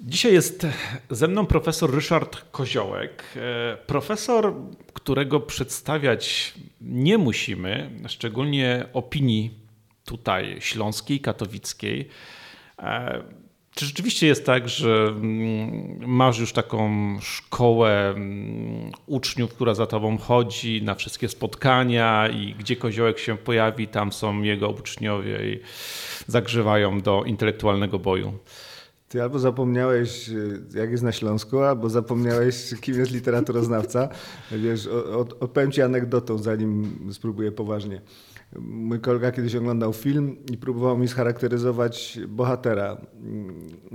Dzisiaj jest ze mną profesor Ryszard Koziołek. E, profesor, którego przedstawiać nie musimy, szczególnie opinii tutaj śląskiej, katowickiej. E, czy rzeczywiście jest tak, że mm, masz już taką szkołę mm, uczniów, która za tobą chodzi na wszystkie spotkania i gdzie koziołek się pojawi, tam są jego uczniowie i zagrzewają do intelektualnego boju? Ty albo zapomniałeś, jak jest na Śląsku, albo zapomniałeś, kim jest literaturoznawca. Wiesz, opowiem ci anegdotą, zanim spróbuję poważnie. Mój kolega kiedyś oglądał film i próbował mi scharakteryzować bohatera.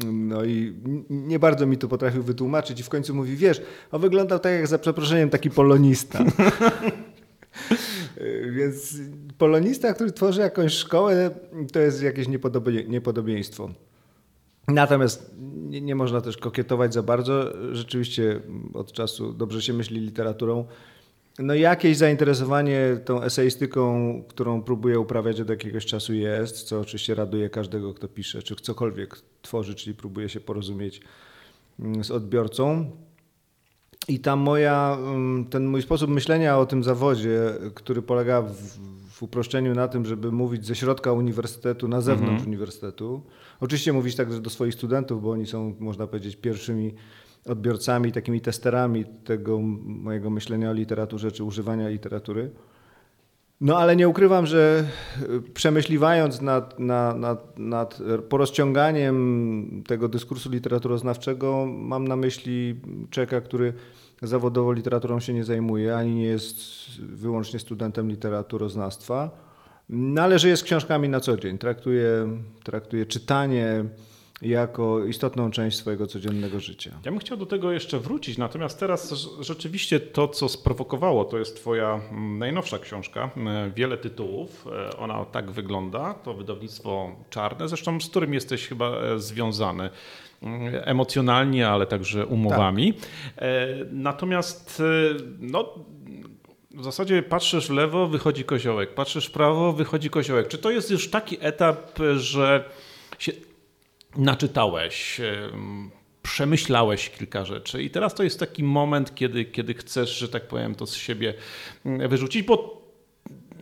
No i nie bardzo mi to potrafił wytłumaczyć i w końcu mówi, wiesz, on wyglądał tak jak za przeproszeniem taki polonista. Więc polonista, który tworzy jakąś szkołę, to jest jakieś niepodobieństwo. Natomiast nie, nie, można też kokietować za bardzo. Rzeczywiście od czasu dobrze się myśli literaturą. No jakieś zainteresowanie tą eseistyką, którą próbuję uprawiać od jakiegoś czasu jest, co oczywiście raduje każdego, kto pisze, czy cokolwiek tworzy, czyli próbuje się porozumieć mm, z odbiorcą. I ta moja, mm, ten mój sposób myślenia o tym zawodzie, który polega w, w uproszczeniu na tym, żeby mówić ze środka uniwersytetu na zewnątrz mhm. uniwersytetu. Oczywiście mówić także do swoich studentów, bo oni są, można powiedzieć, pierwszymi odbiorcami, takimi testerami tego mojego myślenia o literaturze czy używania literatury. No ale nie ukrywam, że przemyśliwając nad, nad, nad, nad porozciąganiem tego dyskursu literaturoznawczego, mam na myśli czeka, który zawodowo literaturą się nie zajmuje, ani nie jest wyłącznie studentem literaturoznawstwa, no ale żyje z książkami na co dzień. Traktuje, traktuje czytanie, jako istotną część swojego codziennego życia. Ja bym chciał do tego jeszcze wrócić, natomiast teraz rzeczywiście to, co sprowokowało, to jest Twoja mm, najnowsza książka, mm, wiele tytułów. E, ona tak wygląda, to wydawnictwo czarne, zresztą z którym jesteś chyba e, związany mm, emocjonalnie, ale także umowami. Tak. E, natomiast no, w zasadzie patrzysz w lewo, wychodzi koziołek, patrzysz w prawo, wychodzi koziołek. Czy to jest już taki etap, że się naczytałeś, przemyślałeś kilka rzeczy i teraz to jest taki moment, kiedy, kiedy chcesz, że tak powiem, to z siebie mm, wyrzucić, bo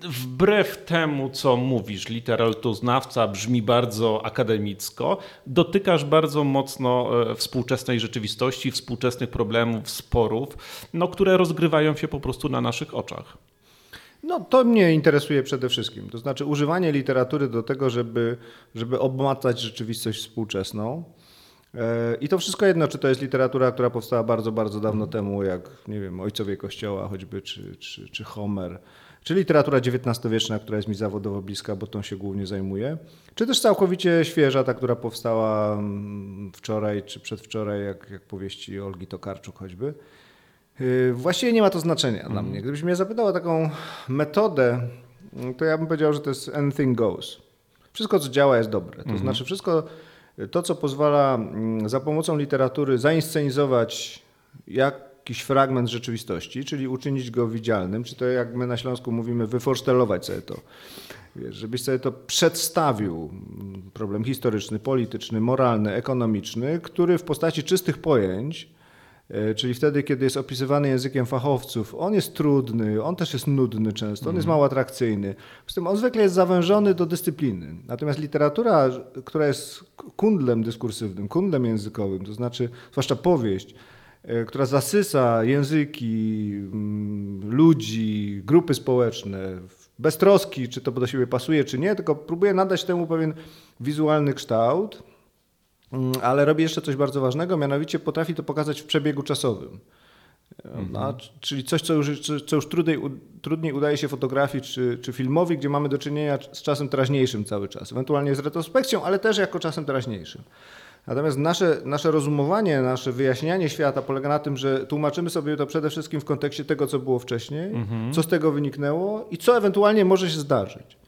wbrew temu, co mówisz, literaturoznawca brzmi bardzo akademicko, dotykasz bardzo mocno e, współczesnej rzeczywistości, współczesnych problemów, sporów, no, które rozgrywają się po prostu na naszych oczach. No to mnie interesuje przede wszystkim. To znaczy używanie literatury do tego, żeby, żeby obmacać rzeczywistość współczesną. E, I to wszystko jedno, czy to jest literatura, która powstała bardzo, bardzo dawno temu, jak nie wiem, Ojcowie Kościoła choćby, czy, czy, czy Homer, czy literatura XIX-wieczna, która jest mi zawodowo bliska, bo tą się głównie zajmuję, czy też całkowicie świeża, ta, która powstała mm, wczoraj czy przedwczoraj, jak, jak powieści Olgi Tokarczuk choćby. Y, właściwie nie ma to znaczenia dla mhm. mnie. Gdybyś mnie zapytał o taką metodę, to ja bym powiedział, że to jest anything goes. Wszystko, co działa, jest dobre. To mhm. znaczy, wszystko to, co pozwala mm, za pomocą literatury zainscenizować jakiś fragment rzeczywistości, czyli uczynić go widzialnym, czy to jak my na Śląsku mówimy, wyforsztelować sobie to. Wiesz, żebyś sobie to przedstawił, mm, problem historyczny, polityczny, moralny, ekonomiczny, który w postaci czystych pojęć czyli wtedy, kiedy jest opisywany językiem fachowców, on jest trudny, on też jest nudny często, on jest mhm. mało atrakcyjny. Z tym on zwykle jest zawężony do dyscypliny. Natomiast literatura, która jest kundlem dyskursywnym, kundlem językowym, to znaczy zwłaszcza powieść, e, która zasysa języki, mm, ludzi, grupy społeczne, bez troski, czy to do siebie pasuje, czy nie, tylko próbuje nadać temu pewien wizualny kształt, ale robi jeszcze coś bardzo ważnego, mianowicie potrafi to pokazać w przebiegu czasowym. Mhm. czyli coś, co już, co już trudniej, trudniej udaje się fotografii czy, czy filmowi, gdzie mamy do czynienia z czasem teraźniejszym cały czas, ewentualnie z retrospekcją, ale też jako czasem teraźniejszym. Natomiast nasze, nasze rozumowanie, nasze wyjaśnianie świata polega na tym, że tłumaczymy sobie to przede wszystkim w kontekście tego, co było wcześniej, mhm. co z tego wyniknęło i co ewentualnie może się zdarzyć.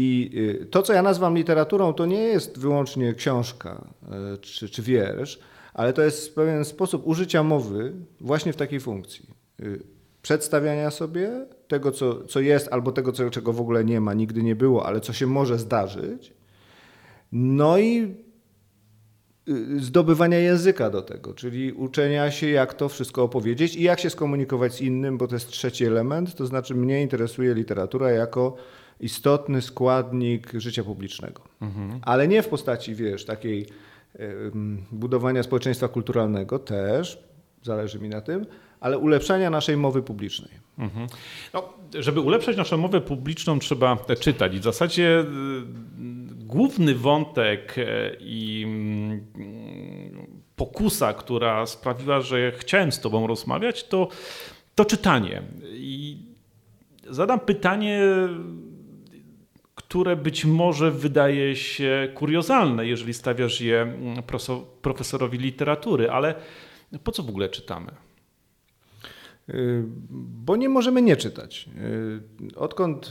I y, to, co ja nazywam literaturą, to nie jest wyłącznie książka y, czy, czy wiersz, ale to jest pewien sposób użycia mowy właśnie w takiej funkcji. Y, przedstawiania sobie tego, co, co jest, albo tego, co, czego w ogóle nie ma, nigdy nie było, ale co się może zdarzyć. No i zdobywania języka do tego, czyli uczenia się, jak to wszystko opowiedzieć i jak się skomunikować z innym, bo to jest trzeci element, to znaczy mnie interesuje literatura jako istotny składnik życia publicznego. Ale nie w postaci, wiesz, takiej budowania społeczeństwa kulturalnego też, zależy mi na tym, ale ulepszania naszej mowy publicznej. Mhm. No, żeby ulepszać naszą mowę publiczną, trzeba czytać. I w zasadzie y, główny wątek e, i mm, pokusa, która sprawiła, że chciałem z Tobą rozmawiać, to, to czytanie. I zadam pytanie, które być może wydaje się kuriozalne, jeżeli stawiasz je mm, profesorowi literatury, ale po co w ogóle czytamy? Y, Bo nie możemy nie czytać. Y, Odkąd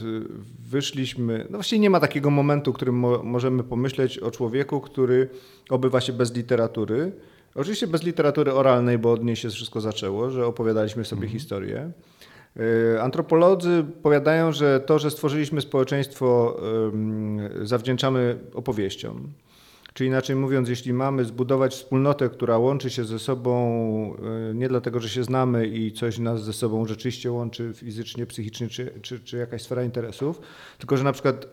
wyszliśmy, no właściwie nie ma takiego momentu, w którym mo możemy pomyśleć o człowieku, który obywa się bez literatury. Oczywiście bez literatury oralnej, bo od niej się wszystko zaczęło, że opowiadaliśmy sobie historię. Y, Antropolodzy powiadają, że to, że stworzyliśmy społeczeństwo, zawdzięczamy opowieściom. Czy inaczej mówiąc, jeśli mamy zbudować wspólnotę, która łączy się ze sobą y, nie dlatego, że się znamy i coś nas ze sobą rzeczywiście łączy fizycznie, psychicznie, czy, czy, czy jakaś sfera interesów, tylko że na przykład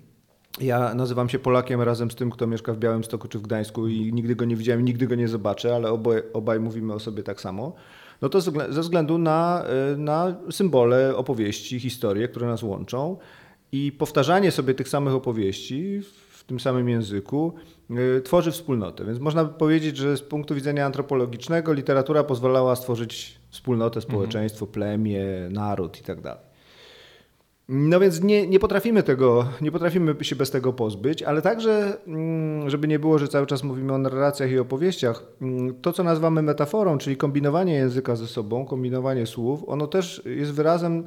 ja nazywam się Polakiem razem z tym, kto mieszka w Białymstoku czy w Gdańsku i nigdy go nie widziałem, nigdy go nie zobaczę, ale obaj mówimy o sobie tak samo. No to ze względu na, y, na symbole, opowieści, historie, które nas łączą i powtarzanie sobie tych samych opowieści w tym samym języku y, tworzy wspólnotę. Więc można by powiedzieć, że z punktu widzenia antropologicznego literatura pozwalała stworzyć wspólnotę, społeczeństwo, plemię, naród i tak. No więc nie, nie potrafimy tego, nie potrafimy się bez tego pozbyć, ale także, mm, żeby nie było, że cały czas mówimy o narracjach i opowieściach, mm, to co nazywamy metaforą, czyli kombinowanie języka ze sobą, kombinowanie słów, ono też jest wyrazem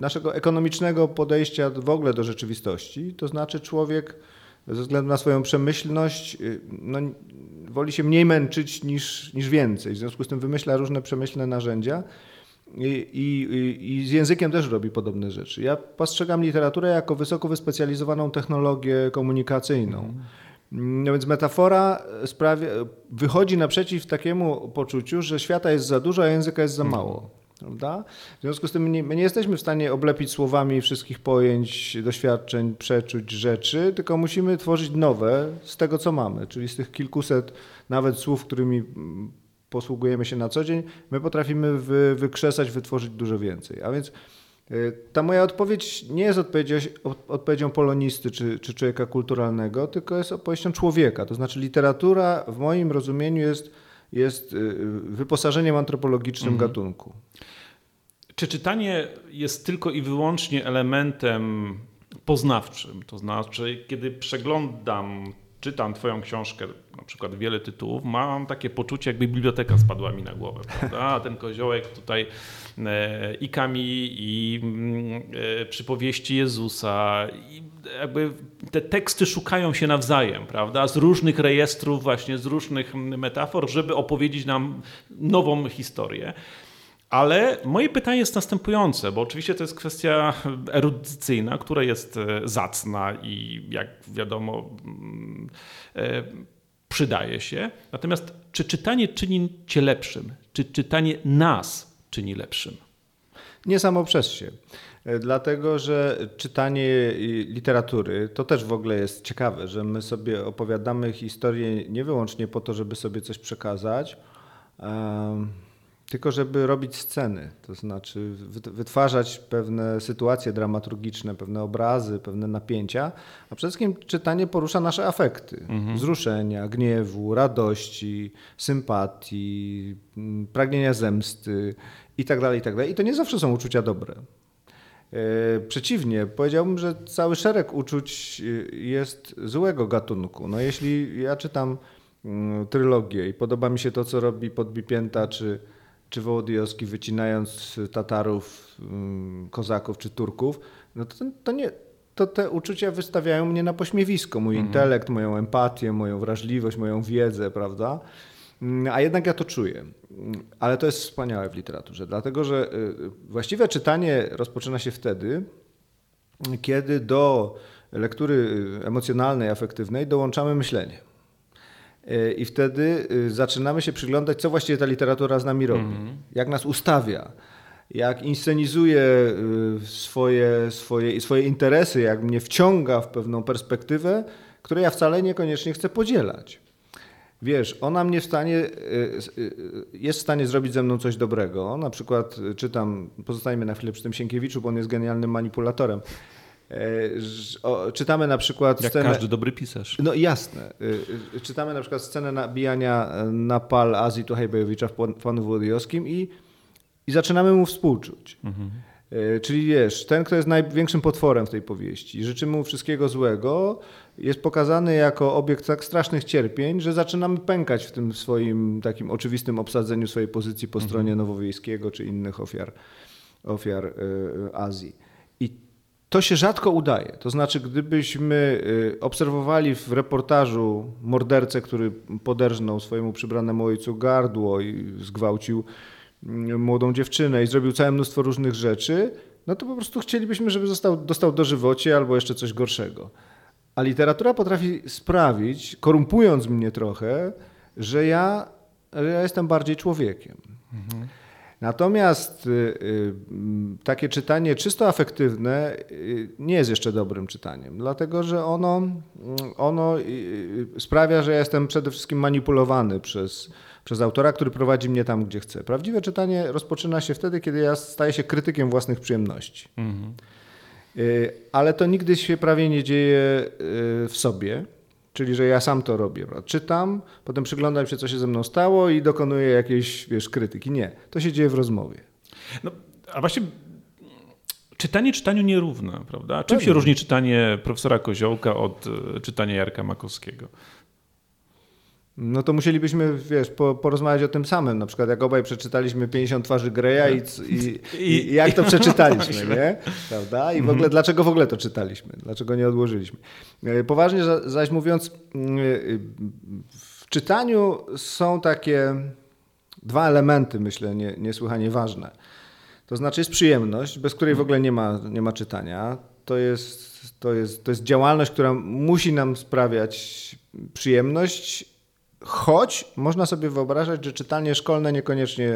naszego ekonomicznego podejścia w ogóle do rzeczywistości. To znaczy człowiek ze względu na swoją przemyślność y, no, woli się mniej męczyć niż, niż więcej. W związku z tym wymyśla różne przemyślne narzędzia. I, i, z językiem też robi podobne rzeczy. Ja postrzegam literaturę jako wysoko wyspecjalizowaną technologię komunikacyjną. No więc metafora sprawia, wychodzi naprzeciw takiemu poczuciu, że świata jest za dużo, a języka jest za mało. Prawda? W związku z tym nie, my nie jesteśmy w stanie oblepić słowami wszystkich pojęć, doświadczeń, przeczuć, rzeczy, tylko musimy tworzyć nowe z tego, co mamy, czyli z tych kilkuset nawet słów, którymi posługujemy się na co dzień, my potrafimy wy, wykrzesać, wytworzyć dużo więcej. A więc y, ta moja odpowiedź nie jest odpowiedzią, odpowiedzią polonisty czy, czy człowieka kulturalnego, tylko jest opowieścią człowieka. To znaczy literatura w moim rozumieniu jest, jest y, wyposażeniem antropologicznym gatunku. Czy czytanie jest tylko i wyłącznie elementem poznawczym? To znaczy, kiedy przeglądam, czytam Twoją książkę, na przykład wiele tytułów, mam takie poczucie, jakby biblioteka spadła mi na głowę. A ten koziołek tutaj e, i Kami, i mm, e, przypowieści Jezusa. I jakby te teksty szukają się nawzajem, prawda? Z różnych rejestrów, właśnie z różnych metafor, żeby opowiedzieć nam nową historię. Ale moje pytanie jest następujące, bo oczywiście to jest kwestia erudycyjna, która jest e, zacna i jak wiadomo mm, e, przydaje się. Natomiast czy czytanie czyni cię lepszym? Czy czytanie nas czyni lepszym? Nie samo przez się. E, Dlatego, że czytanie literatury to też w ogóle jest ciekawe, że my sobie opowiadamy historię nie wyłącznie po to, żeby sobie coś przekazać, em, tylko żeby robić sceny, to znaczy wy- wytwarzać pewne sytuacje dramaturgiczne, pewne obrazy, pewne napięcia, a przede wszystkim czytanie porusza nasze afekty, wzruszenia, gniewu, radości, sympatii, pragnienia zemsty i tak dalej, i tak dalej. I to nie zawsze są uczucia dobre. E, Przeciwnie, powiedziałbym, że cały szereg uczuć e, jest złego gatunku. No jeśli ja czytam trylogię i podoba mi się to, co robi Podbipięta czy, czy Wołodyjowski, wycinając Tatarów, mm, Kozaków czy Turków, no to, to nie... To te uczucia wystawiają mnie na pośmiewisko. Mój intelekt, moją empatię, moją wrażliwość, moją wiedzę, prawda? Mm, A jednak ja to czuję. Mm, Ale to jest wspaniałe w literaturze, dlatego że y, właściwe czytanie rozpoczyna się wtedy, kiedy do lektury y, emocjonalnej, afektywnej dołączamy myślenie. E, I wtedy y, zaczynamy się przyglądać, co właściwie ta literatura z nami robi, jak nas ustawia, jak inscenizuje y, swoje, swoje, swoje interesy, jak mnie wciąga w pewną perspektywę, której ja wcale niekoniecznie chcę podzielać. Wiesz, ona mnie w stanie, y, jest w stanie zrobić ze mną coś dobrego. Na przykład czytam, pozostajemy na chwilę przy tym Sienkiewiczu, bo on jest genialnym manipulatorem. O, Czytamy na przykład Jak scenę... każdy dobry pisarz. No jasne. Y, y, Czytamy na przykład scenę nabijania e, na pal Azji Tuchajbejowicza w Pan- Panu Włodyjowskim i, i zaczynamy mu współczuć. E, Czyli wiesz, ten, kto jest największym potworem w tej powieści, życzymy mu wszystkiego złego, jest pokazany jako obiekt tak strasznych cierpień, że zaczynamy pękać w tym swoim takim oczywistym obsadzeniu swojej pozycji po stronie Nowowiejskiego czy innych ofiar, ofiar Azji. I to się rzadko udaje. To znaczy, gdybyśmy y, obserwowali w reportażu mordercę, który poderżnął swojemu przybranemu ojcu gardło i zgwałcił mm, młodą dziewczynę i zrobił całe mnóstwo różnych rzeczy, no to po prostu chcielibyśmy, żeby został, dostał dożywocie albo jeszcze coś gorszego. A literatura potrafi sprawić, korumpując mnie trochę, że ja, że ja jestem bardziej człowiekiem. Natomiast y, y, takie czytanie czysto afektywne y, nie jest jeszcze dobrym czytaniem, dlatego że ono, mm, ono sprawia, że ja jestem przede wszystkim manipulowany przez, przez autora, który prowadzi mnie tam, gdzie chce. Prawdziwe czytanie rozpoczyna się wtedy, kiedy ja staję się krytykiem własnych przyjemności. Y, Ale to nigdy się prawie nie dzieje w sobie, czyli że ja sam to robię. prawda? Czytam, potem przyglądam się, co się ze mną stało i dokonuję jakiejś wiesz, krytyki. Nie, to się dzieje w rozmowie. No, a właśnie czytanie czytaniu nierówne, prawda? Czym się Pewnie. różni czytanie profesora Koziołka od e, czytania Jarka Makowskiego? No to musielibyśmy, wiesz, po, porozmawiać o tym samym. Na przykład jak obaj przeczytaliśmy 50 twarzy Greya i, i, i, i jak to przeczytaliśmy, nie? Prawda? I w ogóle, dlaczego w ogóle to czytaliśmy? Dlaczego nie odłożyliśmy? E, Poważnie za- zaś mówiąc, mm, y, w czytaniu są takie dwa elementy, myślę, nie, niesłychanie ważne. To znaczy jest przyjemność, bez której w ogóle nie ma, nie ma czytania. To jest, to, jest, to jest działalność, która musi nam sprawiać przyjemność, choć można sobie wyobrażać, że czytanie szkolne niekoniecznie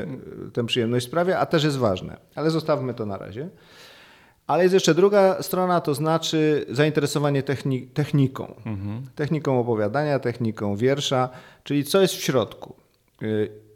y, tę przyjemność sprawia, a też jest ważne. Ale zostawmy to na razie. Ale jest jeszcze druga strona, to znaczy zainteresowanie techni- techniką. Techniką opowiadania, techniką wiersza, czyli co jest w środku. Y,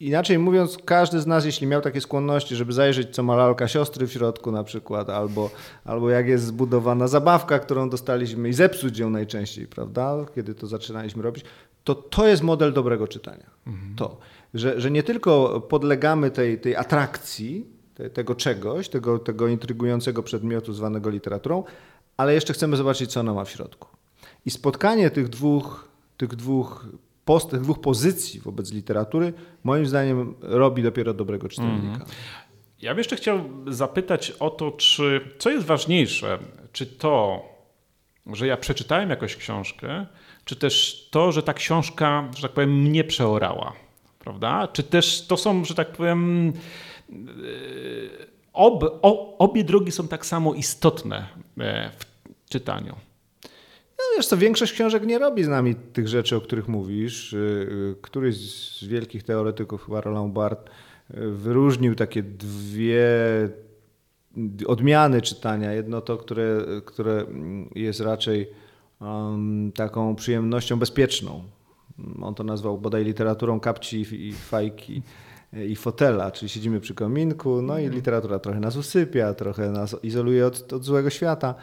Inaczej mówiąc, każdy z nas, jeśli miał takie skłonności, żeby zajrzeć, co ma lalka siostry w środku na przykład, albo, albo jak jest zbudowana zabawka, którą dostaliśmy i zepsuć ją najczęściej, prawda, kiedy to zaczynaliśmy robić, to to jest model dobrego czytania. To, że, że nie tylko podlegamy tej, tej atrakcji, te, tego czegoś, tego, tego intrygującego przedmiotu zwanego literaturą, ale jeszcze chcemy zobaczyć, co ona ma w środku. I spotkanie tych dwóch, tych dwóch, post, tych dwóch pozycji wobec literatury, moim zdaniem, robi dopiero dobrego czytelnika. Ja bym jeszcze chciał zapytać o to, czy co jest ważniejsze, czy to, że ja przeczytałem jakąś książkę, czy też to, że ta książka, że tak powiem, mnie przeorała, prawda? Czy też to są, że tak powiem, yy, ob, obie drogi są tak samo istotne e, w czytaniu. No wiesz co, większość książek nie robi z nami tych rzeczy, o których mówisz. Y, Któryś z wielkich teoretyków, chyba Roland Barthes, wyróżnił takie dwie odmiany czytania. Jedno to, które, które jest raczej um, taką przyjemnością bezpieczną. On to nazwał bodaj literaturą kapci i- fajki i fotela, czyli siedzimy przy kominku, no i literatura trochę nas usypia, trochę nas izoluje od, od złego świata.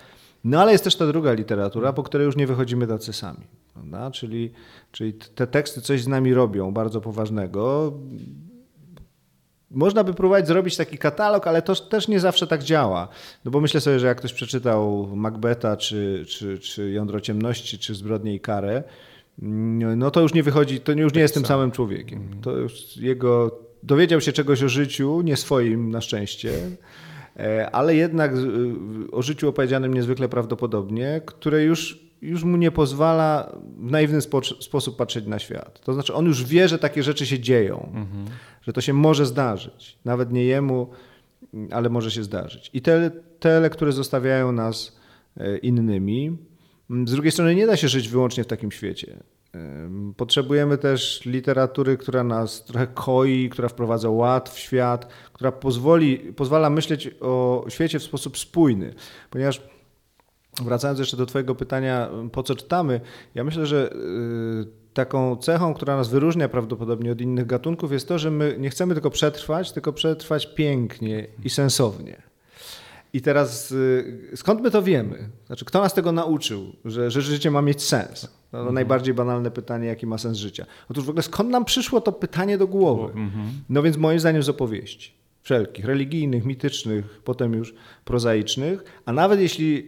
No ale jest też ta druga literatura, po której już nie wychodzimy tacy sami. Prawda? Czyli, czyli te teksty coś z nami robią, bardzo poważnego. Można by próbować zrobić taki katalog, ale to też nie zawsze tak działa. No bo myślę sobie, że jak ktoś przeczytał Macbeta, czy, czy, czy Jądro Ciemności, czy Zbrodnię i Karę, no to już nie wychodzi, to już nie jest tym samym człowiekiem. To już jego, dowiedział się czegoś o życiu, nie swoim na szczęście, e, ale jednak y, o życiu opowiedzianym niezwykle prawdopodobnie, które już, już mu nie pozwala w naiwny spo, sposób patrzeć na świat. To znaczy on już wie, że takie rzeczy się dzieją, że to się może zdarzyć. Nawet nie jemu, ale może się zdarzyć. I te, te lektury zostawiają nas e, innymi. Z drugiej strony nie da się żyć wyłącznie w takim świecie. Potrzebujemy też literatury, która nas trochę koi, która wprowadza ład w świat, która pozwoli, pozwala myśleć o świecie w sposób spójny. Ponieważ wracając jeszcze do Twojego pytania, po co czytamy, ja myślę, że y, taką cechą, która nas wyróżnia prawdopodobnie od innych gatunków, jest to, że my nie chcemy tylko przetrwać, tylko przetrwać pięknie i sensownie. I teraz y, skąd my to wiemy? Znaczy, kto nas tego nauczył, że, że życie ma mieć sens? No, Mhm. Najbardziej banalne pytanie, jaki ma sens życia. Otóż w ogóle skąd nam przyszło to pytanie do głowy? Mhm. No więc moim zdaniem z opowieści. Wszelkich, religijnych, mitycznych, potem już prozaicznych. A nawet jeśli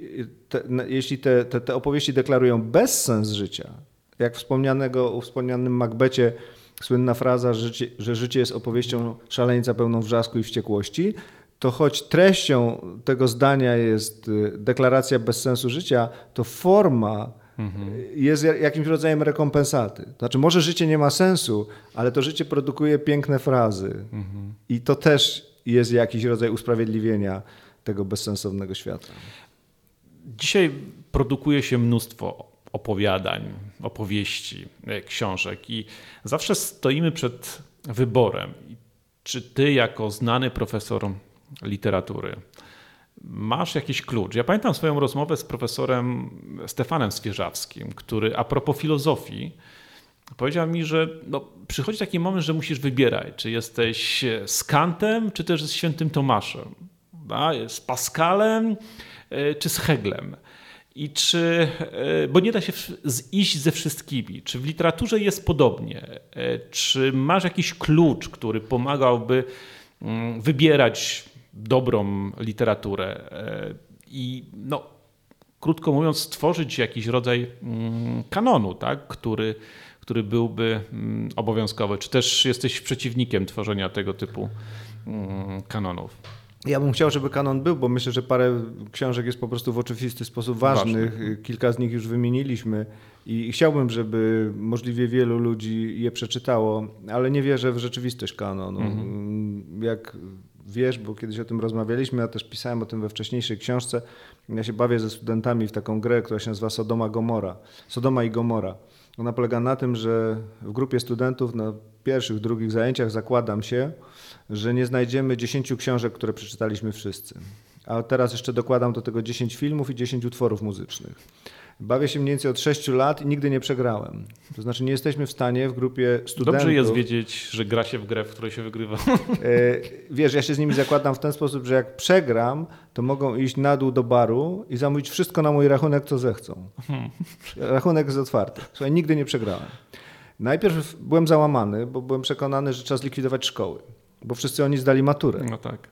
te, jeśli te, te, te opowieści deklarują bezsens życia, jak wspomnianego, u wspomnianym Macbecie słynna fraza, że życie, że życie jest opowieścią szaleńca pełną wrzasku i wściekłości, to choć treścią tego zdania jest y, deklaracja bezsensu życia, to forma jest ja- jakimś rodzajem rekompensaty. Znaczy, może życie nie ma sensu, ale to życie produkuje piękne frazy. I to też jest jakiś rodzaj usprawiedliwienia tego bezsensownego świata. Dzisiaj produkuje się mnóstwo opowiadań, opowieści, e, książek i zawsze stoimy przed wyborem. Czy ty, jako znany profesor literatury, masz jakiś klucz? Ja pamiętam swoją rozmowę z profesorem Stefanem Swierzawskim, który a propos filozofii powiedział mi, że no, przychodzi taki moment, że musisz wybierać, czy jesteś z Kantem, czy też z świętym Tomaszem, z Pascalem, e, czy z Heglem. I czy, e, bo nie da się w- z- iść ze wszystkimi. Czy w literaturze jest podobnie? E, Czy masz jakiś klucz, który pomagałby mm, wybierać dobrą literaturę e, i no, krótko mówiąc, stworzyć jakiś rodzaj mm, kanonu, tak? który, który byłby mm, obowiązkowy? Czy też jesteś przeciwnikiem tworzenia tego typu mm, kanonów? Ja bym chciał, żeby kanon był, bo myślę, że parę książek jest po prostu w oczywisty sposób ważnych. Kilka z nich już wymieniliśmy i chciałbym, żeby możliwie wielu ludzi je przeczytało, ale nie wierzę w rzeczywistość kanonu. Jak wiesz, bo kiedyś o tym rozmawialiśmy, ja też pisałem o tym we wcześniejszej książce. Ja się bawię ze studentami w taką grę, która się nazywa Sodoma Gomora. Sodoma i Gomora. Ona polega na tym, że w grupie studentów na pierwszych, drugich zajęciach zakładam się, że nie znajdziemy 10 książek, które przeczytaliśmy wszyscy. A teraz jeszcze dokładam do tego 10 filmów i 10 utworów muzycznych. Bawię się mniej więcej od 6 lat i nigdy nie przegrałem. To znaczy nie jesteśmy w stanie w grupie studentów... Dobrze jest wiedzieć, że gra się w grę, w której się wygrywa. E, Wiesz, ja się z nimi zakładam w ten sposób, że jak przegram, to mogą iść na dół do baru i zamówić wszystko na mój rachunek, co zechcą. Rachunek jest otwarty. Słuchaj, nigdy nie przegrałem. Najpierw byłem załamany, bo byłem przekonany, że trzeba zlikwidować szkoły, bo wszyscy oni zdali maturę. No tak.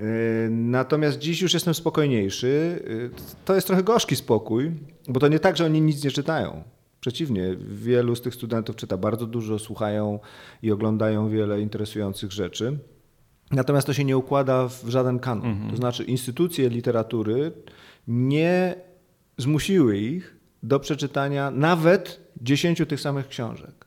E, Natomiast dziś już jestem spokojniejszy. E, To jest trochę gorzki spokój, bo to nie tak, że oni nic nie czytają. Przeciwnie, wielu z tych studentów czyta bardzo dużo, słuchają i oglądają wiele interesujących rzeczy. Natomiast to się nie układa w żaden kanon. To znaczy, instytucje literatury nie zmusiły ich do przeczytania nawet dziesięciu tych samych książek.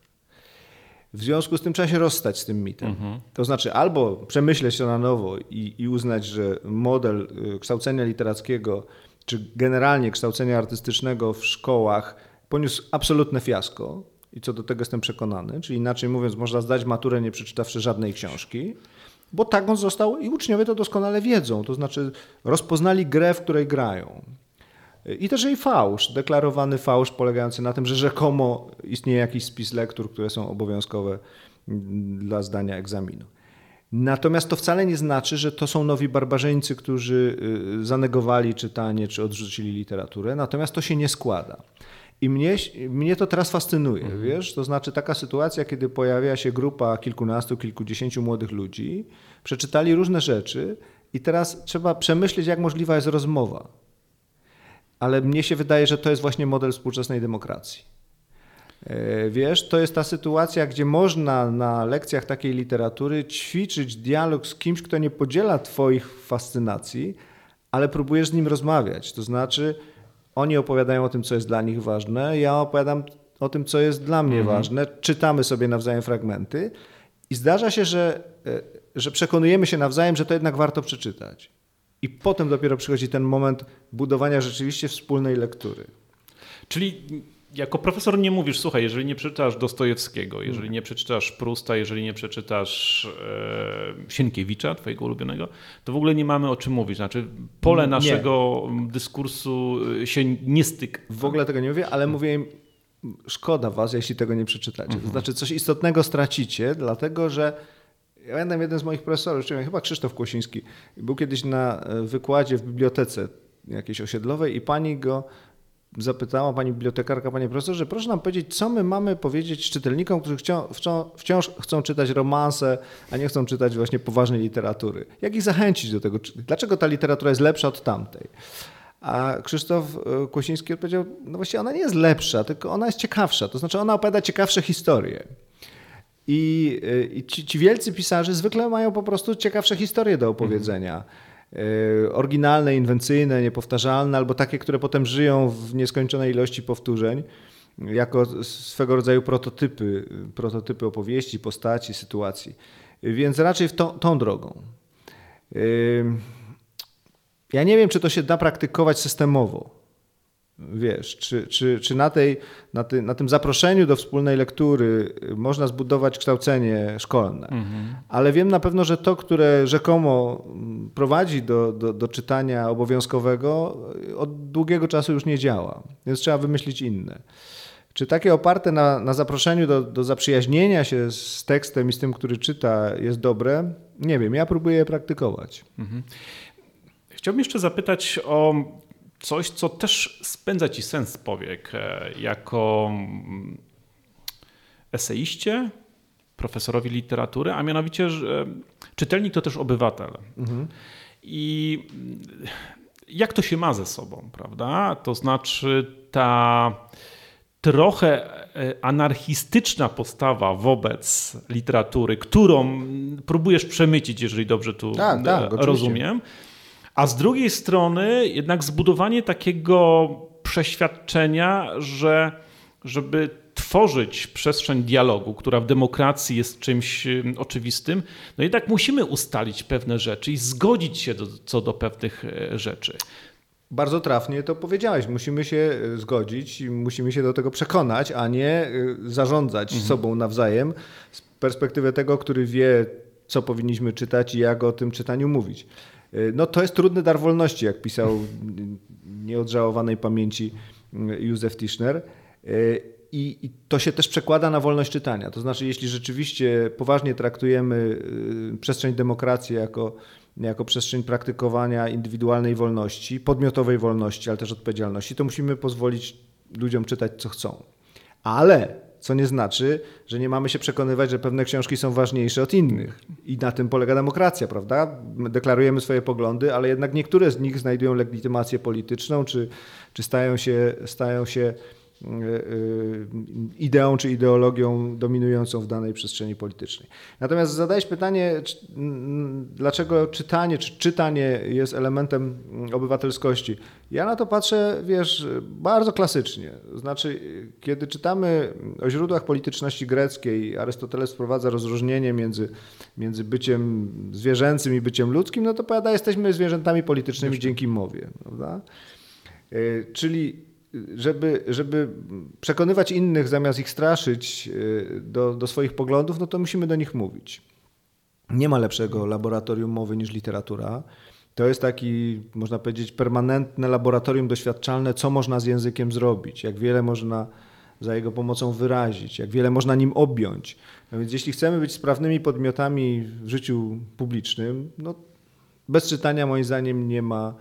W związku z tym trzeba się rozstać z tym mitem. To znaczy albo przemyśleć to na nowo i, i uznać, że model y, kształcenia literackiego, czy generalnie kształcenia artystycznego w szkołach poniósł absolutne fiasko i co do tego jestem przekonany, czyli inaczej mówiąc, można zdać maturę nie przeczytawszy żadnej książki, bo tak on został i uczniowie to doskonale wiedzą, to znaczy rozpoznali grę, w której grają. I też jej fałsz, deklarowany fałsz polegający na tym, że rzekomo istnieje jakiś spis lektur, które są obowiązkowe dla zdania egzaminu. Natomiast to wcale nie znaczy, że to są nowi barbarzyńcy, którzy y, zanegowali czytanie czy odrzucili literaturę, natomiast to się nie składa. I mnie, mnie to teraz fascynuje, wiesz? To znaczy taka sytuacja, kiedy pojawia się grupa kilkunastu, kilkudziesięciu młodych ludzi, przeczytali różne rzeczy i teraz trzeba przemyśleć, jak możliwa jest rozmowa ale mnie się wydaje, że to jest właśnie model współczesnej demokracji. E, Wiesz, to jest ta sytuacja, gdzie można na lekcjach takiej literatury ćwiczyć dialog z kimś, kto nie podziela Twoich fascynacji, ale próbujesz z nim rozmawiać. To znaczy, oni opowiadają o tym, co jest dla nich ważne, ja opowiadam o tym, co jest dla mnie ważne, czytamy sobie nawzajem fragmenty i zdarza się, że, e, że przekonujemy się nawzajem, że to jednak warto przeczytać. I potem dopiero przychodzi ten moment budowania rzeczywiście wspólnej lektury. Czyli jako profesor nie mówisz, słuchaj, jeżeli nie przeczytasz Dostojewskiego, jeżeli nie przeczytasz Prusta, jeżeli nie przeczytasz e, Sienkiewicza, twojego ulubionego, to w ogóle nie mamy o czym mówić. Znaczy pole Nie. naszego dyskursu e, się nie styka. W ogóle tego nie mówię, ale mówię im, szkoda was, jeśli tego nie przeczytacie. To znaczy coś istotnego stracicie, dlatego że ja pamiętam jeden z moich profesorów, chyba Krzysztof Kłosiński, był kiedyś na e, wykładzie w bibliotece jakiejś osiedlowej i pani go zapytała, pani bibliotekarka, panie profesorze, proszę nam powiedzieć, co my mamy powiedzieć czytelnikom, którzy wciąż chcą czytać romanse, a nie chcą czytać właśnie poważnej literatury. Jak ich zachęcić do tego? Dlaczego ta literatura jest lepsza od tamtej? A Krzysztof e, Kłosiński odpowiedział, no właściwie ona nie jest lepsza, tylko ona jest ciekawsza. To znaczy ona opowiada ciekawsze historie. I, e, i ci, ci wielcy pisarze zwykle mają po prostu ciekawsze historie do opowiedzenia. E, Oryginalne, inwencyjne, niepowtarzalne, albo takie, które potem żyją w nieskończonej ilości powtórzeń, jako swego rodzaju prototypy, prototypy opowieści, postaci, sytuacji. Więc raczej w tą, tą drogą. Ym, Ja nie wiem, czy to się da praktykować systemowo. Wiesz, czy, czy, czy na, tej, na, ty, na tym zaproszeniu do wspólnej lektury można zbudować kształcenie szkolne. Ale wiem na pewno, że to, które rzekomo mm, prowadzi do, do, do czytania obowiązkowego, od długiego czasu już nie działa. Więc trzeba wymyślić inne. Czy takie oparte na, na zaproszeniu do, do zaprzyjaźnienia się z tekstem i z tym, który czyta, jest dobre? Nie wiem, ja próbuję je praktykować. Chciałbym jeszcze zapytać o coś, co też spędza ci sens powiek. e, Jako mm, eseiście, profesorowi literatury, a mianowicie, że czytelnik to też obywatel. I mm, jak to się ma ze sobą, prawda? To znaczy ta trochę e, anarchistyczna postawa wobec literatury, którą mm, próbujesz przemycić, jeżeli dobrze tu Tak, e, tak, oczywiście. A z drugiej strony jednak zbudowanie takiego przeświadczenia, że żeby tworzyć przestrzeń dialogu, która w demokracji jest czymś ym, oczywistym, no jednak musimy ustalić pewne rzeczy i zgodzić się do, co do pewnych e, rzeczy. Bardzo trafnie to powiedziałeś. Musimy się y, zgodzić i musimy się do tego przekonać, a nie y, zarządzać sobą nawzajem z perspektywy tego, który wie, co powinniśmy czytać i jak o tym czytaniu mówić. Y, No to jest trudny dar wolności, jak pisał nieodżałowanej pamięci y, Józef Tischner. Y, I, I to się też przekłada na wolność czytania. To znaczy, jeśli rzeczywiście poważnie traktujemy przestrzeń demokracji jako, jako przestrzeń praktykowania indywidualnej wolności, podmiotowej wolności, ale też odpowiedzialności, to musimy pozwolić ludziom czytać, co chcą. Ale co nie znaczy, że nie mamy się przekonywać, że pewne książki są ważniejsze od innych. I na tym polega demokracja, prawda? My Deklarujemy swoje poglądy, ale jednak niektóre z nich znajdują legitymację polityczną, czy, czy stają się, stają się ideą czy ideologią dominującą w danej przestrzeni politycznej. Natomiast zadałeś pytanie, mm, dlaczego czytanie, czy czytanie jest elementem obywatelskości. Ja na to patrzę, wiesz, bardzo klasycznie. Znaczy, kiedy czytamy o źródłach polityczności greckiej, Arystoteles wprowadza rozróżnienie między, między byciem zwierzęcym i byciem ludzkim, no to powiada, jesteśmy zwierzętami politycznymi dzięki mowie. Prawda? Y, Czyli żeby, żeby przekonywać innych zamiast ich straszyć y, do, do swoich poglądów, no to musimy do nich mówić. Nie ma lepszego laboratorium mowy niż literatura. To jest taki, można powiedzieć, permanentne laboratorium doświadczalne, co można z językiem zrobić, jak wiele można za jego pomocą wyrazić, jak wiele można nim objąć. No więc jeśli chcemy być sprawnymi podmiotami w życiu publicznym, no bez czytania moim zdaniem nie ma,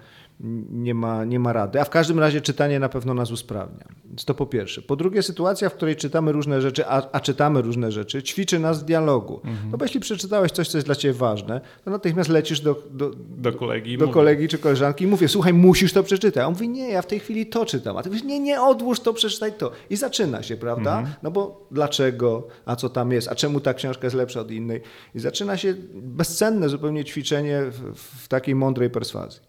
nie, ma, nie ma rady. A w każdym razie czytanie na pewno nas usprawnia. Więc to po pierwsze. Po drugie, sytuacja, w której czytamy różne rzeczy, a, a czytamy różne rzeczy, ćwiczy nas w dialogu. No bo jeśli przeczytałeś coś, co jest dla ciebie ważne, to natychmiast lecisz do, do, Do kolegi. do mówię. kolegi czy koleżanki i mówię, słuchaj, musisz to przeczytać. A on mówi, nie, ja w tej chwili to czytam. A ty mówisz, nie, nie, odłóż to, przeczytaj to. I zaczyna się, prawda? No bo dlaczego, a co tam jest, a czemu ta książka jest lepsza od innej? I zaczyna się bezcenne zupełnie ćwiczenie w, w takiej mądrej perswazji.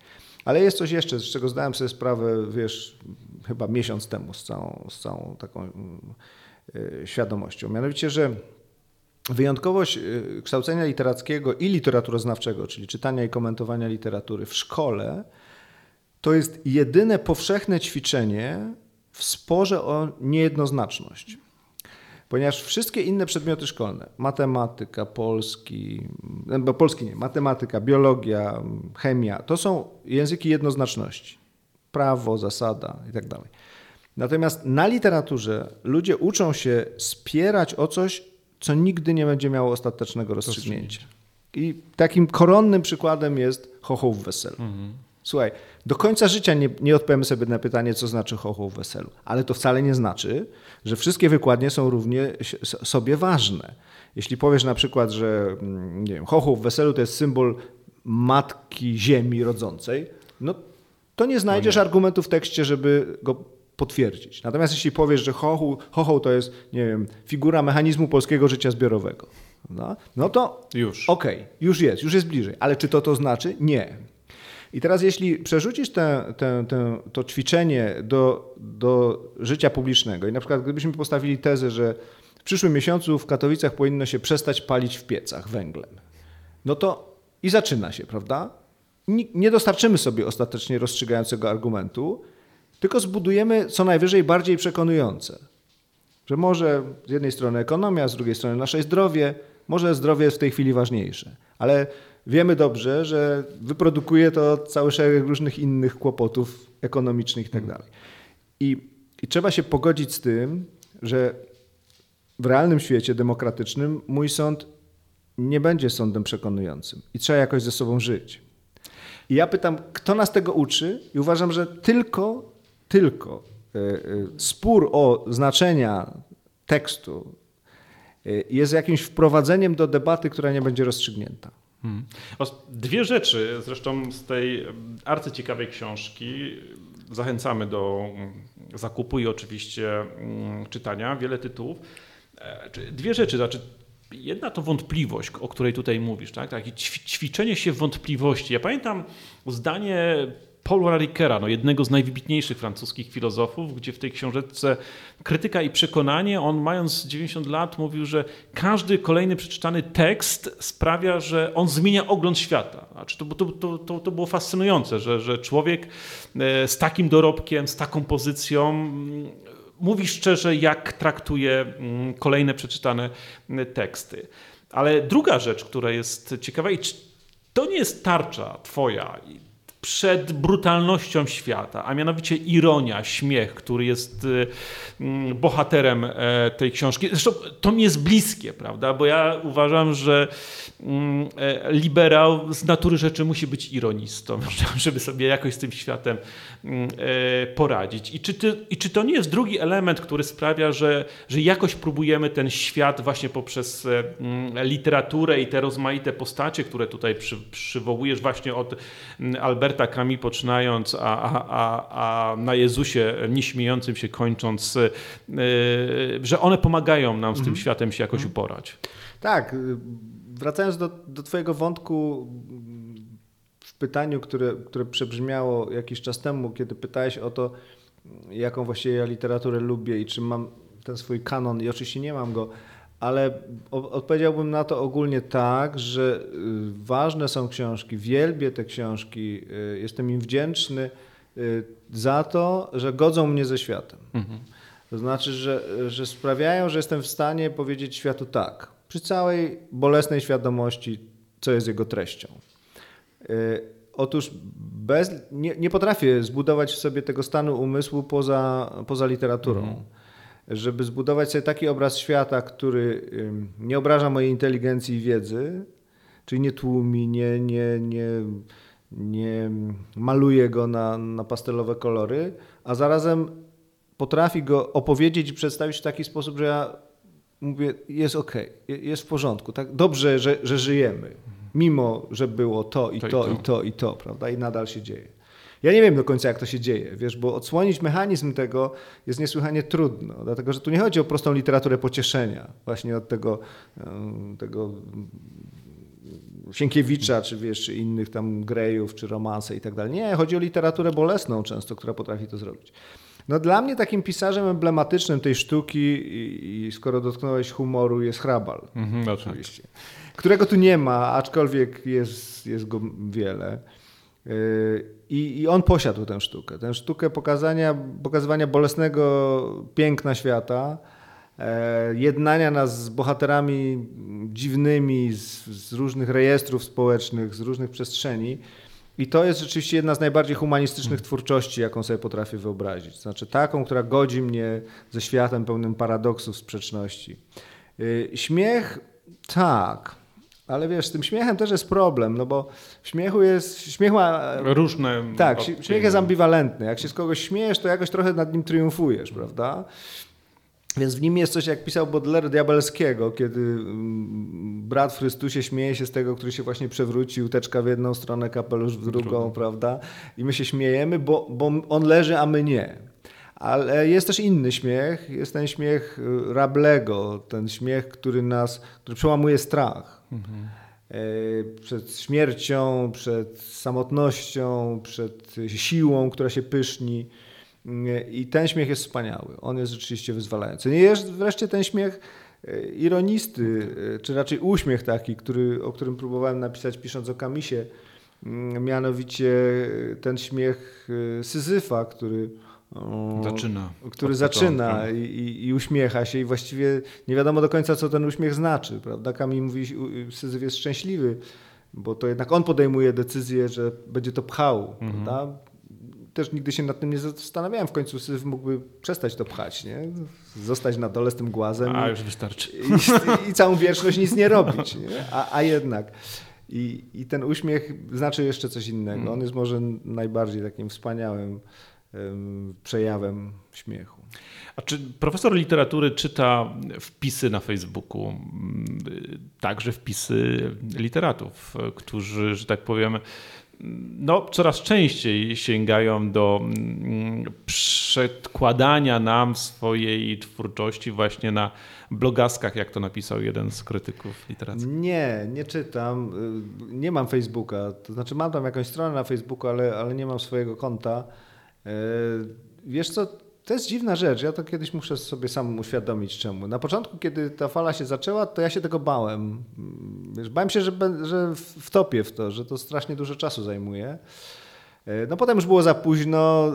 Ale jest coś jeszcze, z czego zdałem sobie sprawę, wiesz, chyba miesiąc temu z całą, z całą taką mm, y, świadomością. Mianowicie, że Wyjątkowość y, kształcenia literackiego i literaturoznawczego, czyli czytania i komentowania literatury w szkole, to jest jedyne powszechne ćwiczenie w sporze o niejednoznaczność. Ponieważ wszystkie inne przedmioty szkolne, matematyka, polski, bo polski nie, matematyka, biologia, chemia, to są języki jednoznaczności. Prawo, zasada i tak dalej. Natomiast na literaturze ludzie uczą się spierać o coś, co nigdy nie będzie miało ostatecznego rozstrzygnięcia. I takim koronnym przykładem jest chochoł w weselu. Mhm. Słuchaj, do końca życia nie, nie odpowiemy sobie na pytanie, co znaczy chochoł w weselu, ale to wcale nie znaczy, że wszystkie wykładnie są równie sobie ważne. Jeśli powiesz na przykład, że mm, nie wiem, chochoł w weselu to jest symbol matki ziemi rodzącej, no to nie znajdziesz no nie. argumentu w tekście, żeby go potwierdzić. Natomiast jeśli powiesz, że chochoł, chochoł to jest, nie wiem, figura mechanizmu polskiego życia zbiorowego, no, no to już. okej, okay, już jest, już jest bliżej. Ale czy to to znaczy? Nie. I teraz jeśli przerzucisz te, te, te, to ćwiczenie do, do życia publicznego i na przykład gdybyśmy postawili tezę, że w przyszłym miesiącu w Katowicach powinno się przestać palić w piecach węglem, no to i zaczyna się, prawda? Nie dostarczymy sobie ostatecznie rozstrzygającego argumentu, tylko zbudujemy co najwyżej bardziej przekonujące. Że może z jednej strony ekonomia, z drugiej strony nasze zdrowie, może zdrowie jest w tej chwili ważniejsze, ale wiemy dobrze, że wyprodukuje to cały szereg różnych innych kłopotów ekonomicznych itd. Tak I, I trzeba się pogodzić z tym, że w realnym świecie demokratycznym mój sąd nie będzie sądem przekonującym i trzeba jakoś ze sobą żyć. I ja pytam, kto nas tego uczy? I uważam, że tylko, tylko e, e, spór o znaczenia tekstu e, jest jakimś wprowadzeniem do debaty, która nie będzie rozstrzygnięta. Hmm. Dwie rzeczy zresztą z tej arcyciekawej książki. Zachęcamy do mm, zakupu i oczywiście mm, czytania. Wiele tytułów. E, dwie rzeczy, znaczy jedna to wątpliwość, o której tutaj mówisz, tak? Takie ćwiczenie się wątpliwości. Ja pamiętam zdanie Paula Ricoeura, no jednego z najwybitniejszych francuskich filozofów, gdzie w tej książeczce krytyka i przekonanie, on mając 90 lat mówił, że każdy kolejny przeczytany tekst sprawia, że on zmienia ogląd świata. Znaczy to, to, to, to było fascynujące, że, że człowiek e, z takim dorobkiem, z taką pozycją mówi szczerze, jak traktuje kolejne przeczytane teksty. Ale druga rzecz, która jest ciekawa i to nie jest tarcza twoja, przed brutalnością świata, a mianowicie ironia, śmiech, który jest y, mm, bohaterem e, tej książki. Zresztą to mi jest bliskie, prawda? Bo ja uważam, że mm, e, liberał z natury rzeczy musi być ironistą, żeby sobie jakoś z tym światem mm, e, poradzić. I czy, ty, I czy to nie jest drugi element, który sprawia, że, że jakoś próbujemy ten świat właśnie poprzez literaturę i te rozmaite postacie, które tutaj przy, przywołujesz właśnie od Alberta Alberta Kami poczynając, a, a, a, a na Jezusie nieśmiejącym się kończąc, y, że one pomagają nam z tym mhm. światem się jakoś mhm. uporać. Tak. Wracając do, do Twojego wątku w pytaniu, które, które przebrzmiało jakiś czas temu, kiedy pytałeś o to, jaką właściwie ja literaturę lubię i czy mam ten swój kanon, i oczywiście nie mam go, ale odpowiedziałbym na to ogólnie tak, że y, ważne są książki, wielbię te książki, y, jestem im wdzięczny y, za to, że godzą mnie ze światem. Mhm. To znaczy, że, że sprawiają, że jestem w stanie powiedzieć światu tak, przy całej bolesnej świadomości, co jest jego treścią. Otóż bez, nie, nie potrafię zbudować sobie tego stanu umysłu poza, poza literaturą. Mhm żeby zbudować sobie taki obraz świata, który nie obraża mojej inteligencji i wiedzy, czyli nie tłumi, nie, nie, nie, nie maluje go na, na pastelowe kolory, a zarazem potrafi go opowiedzieć i przedstawić w taki sposób, że ja mówię, jest ok, jest w porządku, tak? dobrze, że, że żyjemy, mimo że było to i to, to, i to, i to, prawda? I nadal się dzieje. Ja nie wiem do końca, jak to się dzieje, wiesz, bo odsłonić mechanizm tego jest niesłychanie trudno, dlatego że tu nie chodzi o prostą literaturę pocieszenia, właśnie od tego, tego Sienkiewicza, czy wiesz, czy innych tam Grejów, czy romanse i tak dalej. Nie, chodzi o literaturę bolesną często, która potrafi to zrobić. No dla mnie takim pisarzem emblematycznym tej sztuki i, i skoro dotknąłeś humoru jest Hrabal. Mhm, oczywiście. Którego tu nie ma, aczkolwiek jest, jest go wiele. I, I, on posiadł tę sztukę, tę sztukę pokazania, pokazywania bolesnego piękna świata, e, jednania nas z bohaterami dziwnymi z, z, różnych rejestrów społecznych, z różnych przestrzeni. I to jest rzeczywiście jedna z najbardziej humanistycznych hmm. twórczości, jaką sobie potrafię wyobrazić. Znaczy taką, która godzi mnie ze światem pełnym paradoksów, sprzeczności. E, śmiech, tak. Ale wiesz, z tym śmiechem też jest problem, no bo w śmiechu jest, śmiech ma... Różne... Tak, śmiech jest ambiwalentny. Jak się z kogoś śmiejesz, to jakoś trochę nad nim triumfujesz, prawda? Więc w nim jest coś, jak pisał Baudelaire Diabelskiego, kiedy mm, brat w Chrystusie śmieje się z tego, który się właśnie przewrócił, teczka w jedną stronę, kapelusz w drugą, prawda? I my się śmiejemy, bo, bo on leży, a my nie. Ale jest też inny śmiech, jest ten śmiech y, Rablego, ten śmiech, który nas, który przełamuje strach. Mhm. Przed śmiercią, przed samotnością, przed siłą, która się pyszni. I ten śmiech jest wspaniały. On jest rzeczywiście wyzwalający. Nie jest wreszcie ten śmiech e, ironisty, czy raczej uśmiech taki, który, o którym próbowałem napisać pisząc o Kamisie. Mm, mianowicie ten śmiech Syzyfa, który Zaczyna. Który zaczyna i, i, i, uśmiecha się i właściwie nie wiadomo do końca, co ten uśmiech znaczy. Prawda? Kamil mówi, Syzyf jest szczęśliwy, bo to jednak on podejmuje decyzję, że będzie to pchał. Mhm. Prawda? Też nigdy się nad tym nie zastanawiałem. W końcu Syzyf mógłby przestać to pchać, nie? zostać na dole z tym głazem. A, już wystarczy. I, i całą wieczność nic nie robić. Nie? A, a jednak. I, I ten uśmiech znaczy jeszcze coś innego. Mhm. On jest może najbardziej takim wspaniałym przejawem śmiechu. A czy profesor literatury czyta wpisy na Facebooku, także wpisy literatów, którzy, że tak powiem, no, coraz częściej sięgają do przedkładania nam swojej twórczości właśnie na blogaskach, jak to napisał jeden z krytyków literackich? Nie, nie czytam. Nie mam Facebooka. To znaczy mam tam jakąś stronę na Facebooku, ale, ale nie mam swojego konta. E, wiesz co, to jest dziwna rzecz. Ja to kiedyś muszę sobie sam uświadomić czemu. Na początku, kiedy ta fala się zaczęła, to ja się tego bałem. Wiesz, bałem się, że, że wtopię w to, że to strasznie dużo czasu zajmuje. E, no potem już było za późno.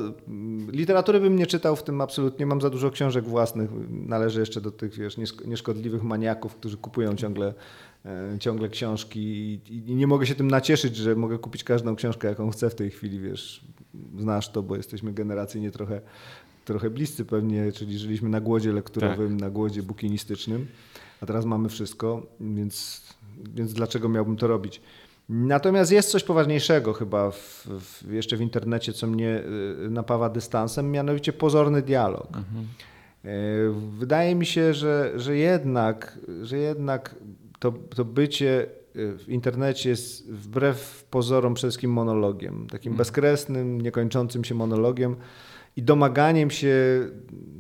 Literatury bym nie czytał w tym absolutnie. Mam za dużo książek własnych. Należy jeszcze do tych wiesz, nieszkodliwych maniaków, którzy kupują ciągle, e, ciągle książki i nie mogę się tym nacieszyć, że mogę kupić każdą książkę, jaką chcę w tej chwili. Wiesz, znasz to, bo jesteśmy generacyjnie trochę, trochę bliscy pewnie, czyli żyliśmy na głodzie lekturowym, tak. na głodzie bukinistycznym, a teraz mamy wszystko, więc, więc dlaczego miałbym to robić? Natomiast jest coś poważniejszego chyba w, w, jeszcze w internecie, co mnie y, napawa dystansem, mianowicie pozorny dialog. Mhm. E, wydaje mi się, że, że jednak, że jednak to, to bycie w internecie jest wbrew pozorom przede wszystkim monologiem, takim mhm. bezkresnym, niekończącym się monologiem i domaganiem się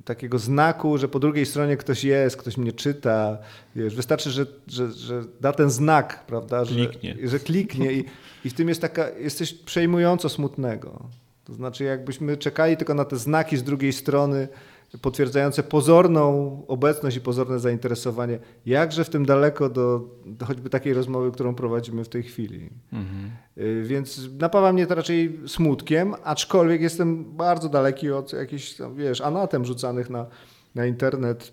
takiego znaku, że po drugiej stronie ktoś jest, ktoś mnie czyta. Wiesz, wystarczy, że, że, że da ten znak, prawda? Że kliknie. Że kliknie i, i w tym jest taka, jest coś przejmująco smutnego. To znaczy, jakbyśmy czekali tylko na te znaki z drugiej strony, potwierdzające pozorną obecność i pozorne zainteresowanie, jakże w tym daleko do, do choćby takiej rozmowy, którą prowadzimy w tej chwili. Mhm. Więc napawa mnie to raczej smutkiem, aczkolwiek jestem bardzo daleki od jakichś, wiesz, anatem rzucanych na, na internet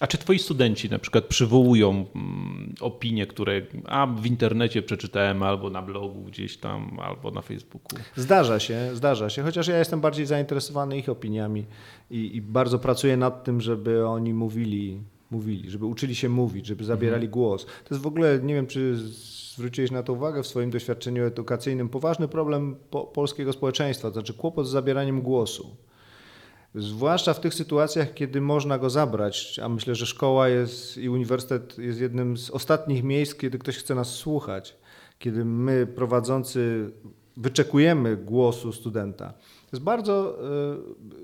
a czy twoi studenci na przykład przywołują mm, opinie, które a w internecie przeczytałem albo na blogu gdzieś tam, albo na Facebooku? Zdarza się, zdarza się, chociaż ja jestem bardziej zainteresowany ich opiniami i, i bardzo pracuję nad tym, żeby oni mówili, mówili, żeby uczyli się mówić, żeby zabierali mhm. głos. To jest w ogóle, nie wiem czy zwróciłeś na to uwagę w swoim doświadczeniu edukacyjnym, poważny problem po, polskiego społeczeństwa, to znaczy kłopot z zabieraniem głosu. Zwłaszcza w tych sytuacjach, kiedy można go zabrać, a myślę, że szkoła jest i uniwersytet jest jednym z ostatnich miejsc, kiedy ktoś chce nas słuchać, kiedy my prowadzący wyczekujemy głosu studenta. To jest bardzo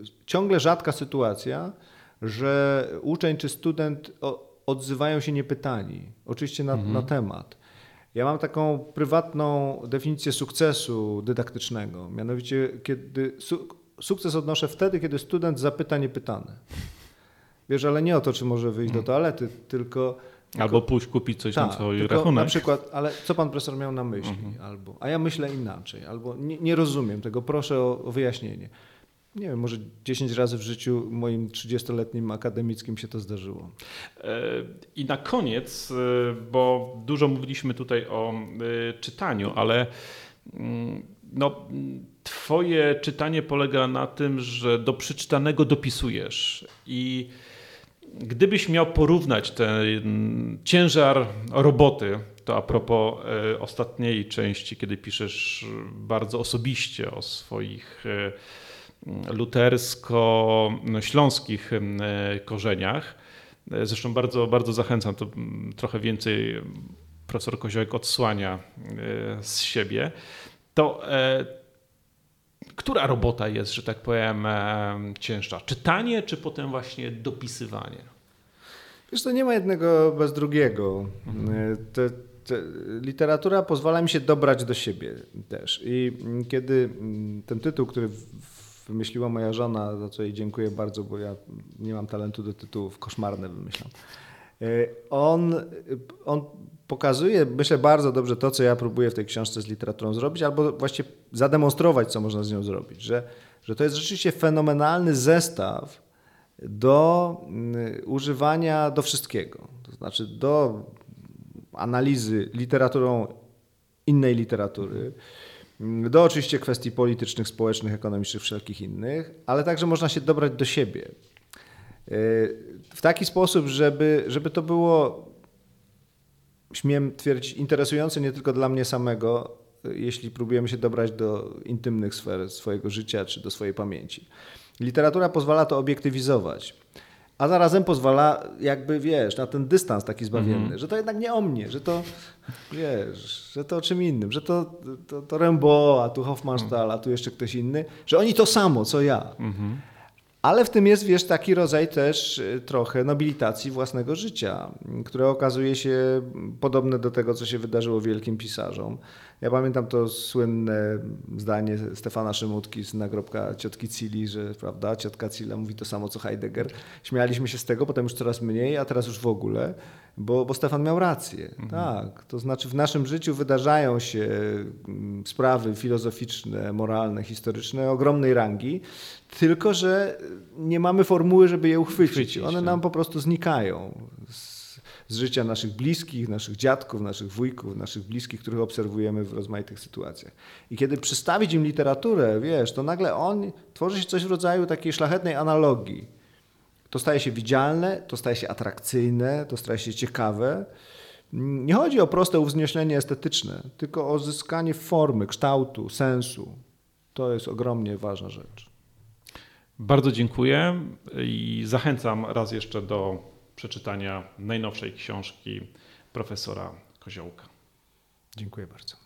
y, ciągle rzadka sytuacja, że uczeń czy student odzywają się niepytani, oczywiście na, mhm. na temat. Ja mam taką prywatną definicję sukcesu dydaktycznego, mianowicie kiedy sukces odnoszę wtedy, kiedy student zapyta niepytany. Wiesz, ale nie o to, czy może wyjść do hmm. toalety, tylko Albo pójść kupić coś na Tak, swój tylko na rachunek. przykład, ale co pan profesor miał na myśli? Mhm. Albo, a ja myślę inaczej, albo nie, nie rozumiem tego, proszę o, o wyjaśnienie. Nie wiem, może 10 razy w życiu moim 30-letnim akademickim się to zdarzyło. E, I na koniec, e, bo dużo mówiliśmy tutaj o e, czytaniu, ale mm, no, twoje czytanie polega na tym, że do przeczytanego dopisujesz i gdybyś miał porównać ten ciężar roboty, to a propos e, ostatniej części, kiedy piszesz bardzo osobiście o swoich e, lutersko-śląskich e, korzeniach. Zresztą bardzo, bardzo zachęcam, to mm, trochę więcej profesor Koziołek odsłania z siebie. To która robota jest, że tak powiem, e, cięższa? Czytanie, czy potem właśnie dopisywanie? Wiesz, to nie ma jednego bez drugiego. Mhm. Te, literatura pozwala mi się dobrać do siebie też. I mm, kiedy mm, ten tytuł, który wymyśliła moja żona, za co jej dziękuję bardzo, bo ja nie mam talentu do tytułów, koszmarne wymyślam. E, On, on pokazuje, myślę, bardzo dobrze to, co ja próbuję w tej książce z literaturą zrobić, albo właściwie zademonstrować, co można z nią zrobić. Że, że to jest rzeczywiście fenomenalny zestaw do mm, używania do wszystkiego. To znaczy do analizy literaturą innej literatury, mm, do oczywiście kwestii politycznych, społecznych, ekonomicznych, wszelkich innych, ale także można się dobrać do siebie. W taki sposób, żeby, żeby to było, śmiem twierdzić, interesujące nie tylko dla mnie samego, jeśli próbujemy się dobrać do intymnych sfer swojego życia czy do swojej pamięci. Literatura pozwala to obiektywizować, a zarazem pozwala, jakby wiesz, na ten dystans taki zbawienny, że to jednak nie o mnie, że to wiesz, że to o czym innym, że to, to, to Rimbaud, a tu Hofmannsthal, a tu jeszcze ktoś inny, że oni to samo, co ja. Ale w tym jest, wiesz, taki rodzaj też y, trochę nobilitacji własnego życia, m, które okazuje się podobne do tego, co się wydarzyło wielkim pisarzom. Ja pamiętam to słynne zdanie Stefana Szymutki z nagrobka ciotki Cili, że prawda, ciotka Cila mówi to samo co Heidegger. Śmialiśmy się z tego, potem już coraz mniej, a teraz już w ogóle, bo, bo Stefan miał rację. Tak, to znaczy w naszym życiu wydarzają się mm, sprawy filozoficzne, moralne, historyczne ogromnej rangi, tylko że nie mamy formuły, żeby je uchwycić. Chwycić, One tak. nam po prostu znikają z, z życia naszych bliskich, naszych dziadków, naszych wujków, naszych bliskich, których obserwujemy w rozmaitych sytuacjach. I kiedy przystawić im literaturę, wiesz, to nagle on tworzy się coś w rodzaju takiej szlachetnej analogii. To staje się widzialne, to staje się atrakcyjne, to staje się ciekawe. Nie chodzi o proste uwznieślenie estetyczne, tylko o zyskanie formy, kształtu, sensu. To jest ogromnie ważna rzecz. Bardzo dziękuję i zachęcam raz jeszcze do przeczytania najnowszej książki profesora Koziołka. Dziękuję bardzo.